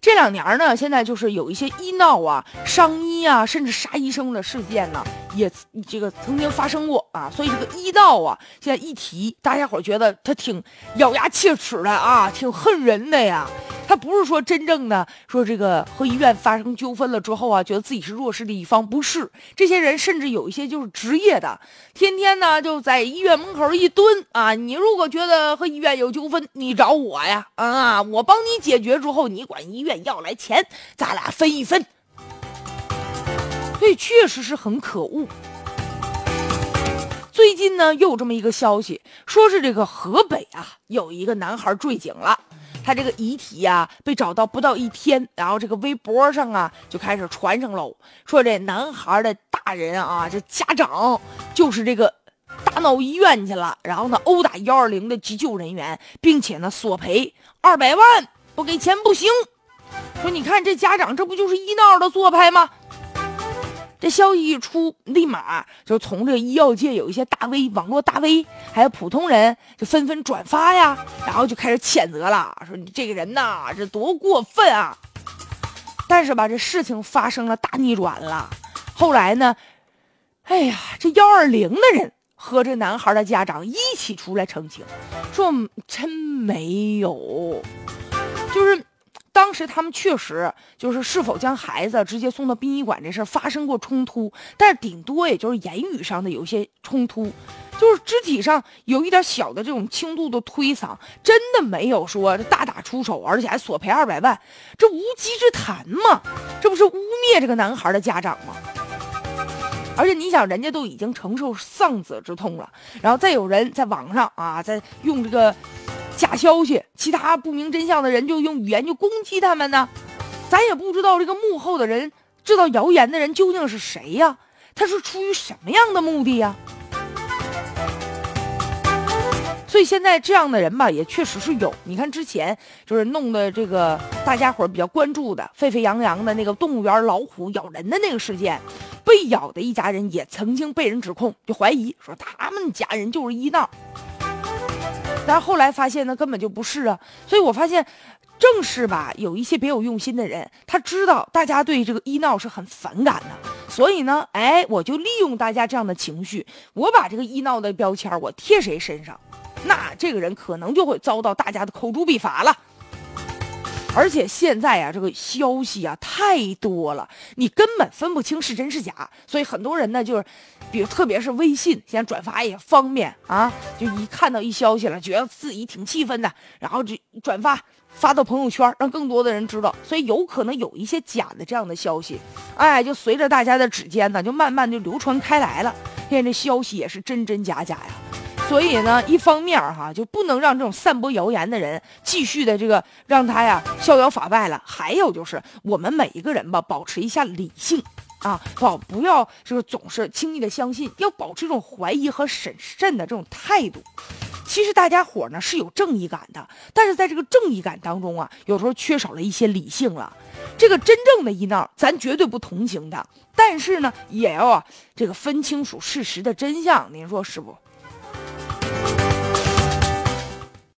这两年呢，现在就是有一些医闹啊、伤医啊，甚至杀医生的事件呢，也这个曾经发生过啊。所以这个医闹啊，现在一提，大家伙觉得他挺咬牙切齿的啊，挺恨人的呀。他不是说真正的说这个和医院发生纠纷了之后啊，觉得自己是弱势的一方，不是。这些人甚至有一些就是职业的，天天呢就在医院门口一蹲啊。你如果觉得和医院有纠纷，你找我呀，啊，我帮你解决之后，你管医院要来钱，咱俩分一分。所以确实是很可恶。最近呢，又有这么一个消息，说是这个河北啊，有一个男孩坠井了。他这个遗体呀被找到不到一天，然后这个微博上啊就开始传上了，说这男孩的大人啊，这家长就是这个大闹医院去了，然后呢殴打幺二零的急救人员，并且呢索赔二百万，不给钱不行。说你看这家长，这不就是医闹的做派吗？这消息一出，立马就从这个医药界有一些大 V、网络大 V，还有普通人就纷纷转发呀，然后就开始谴责了，说你这个人呐，这多过分啊！但是吧，这事情发生了大逆转了。后来呢，哎呀，这幺二零的人和这男孩的家长一起出来澄清，说真没有，就是。当时他们确实就是是否将孩子直接送到殡仪馆这事儿发生过冲突，但是顶多也就是言语上的有些冲突，就是肢体上有一点小的这种轻度的推搡，真的没有说大打出手，而且还索赔二百万，这无稽之谈嘛？这不是污蔑这个男孩的家长吗？而且你想，人家都已经承受丧子之痛了，然后再有人在网上啊，在用这个。假消息，其他不明真相的人就用语言就攻击他们呢，咱也不知道这个幕后的人制造谣言的人究竟是谁呀？他是出于什么样的目的呀？所以现在这样的人吧，也确实是有。你看之前就是弄的这个大家伙比较关注的沸沸扬扬的那个动物园老虎咬人的那个事件，被咬的一家人也曾经被人指控，就怀疑说他们家人就是医闹。但是后来发现呢，根本就不是啊，所以我发现，正是吧，有一些别有用心的人，他知道大家对这个医闹是很反感的，所以呢，哎，我就利用大家这样的情绪，我把这个医闹的标签我贴谁身上，那这个人可能就会遭到大家的口诛笔伐了。而且现在啊，这个消息啊太多了，你根本分不清是真是假，所以很多人呢就是，比如特别是微信，现在转发也方便啊，就一看到一消息了，觉得自己挺气愤的，然后就转发发到朋友圈，让更多的人知道，所以有可能有一些假的这样的消息，哎，就随着大家的指尖呢，就慢慢就流传开来了，现在这消息也是真真假假呀。所以呢，一方面哈就不能让这种散播谣言的人继续的这个让他呀逍遥法外了。还有就是我们每一个人吧，保持一下理性啊，保不要就是总是轻易的相信，要保持这种怀疑和审慎的这种态度。其实大家伙呢是有正义感的，但是在这个正义感当中啊，有时候缺少了一些理性了。这个真正的医闹，咱绝对不同情的，但是呢，也要啊这个分清楚事实的真相。您说是不？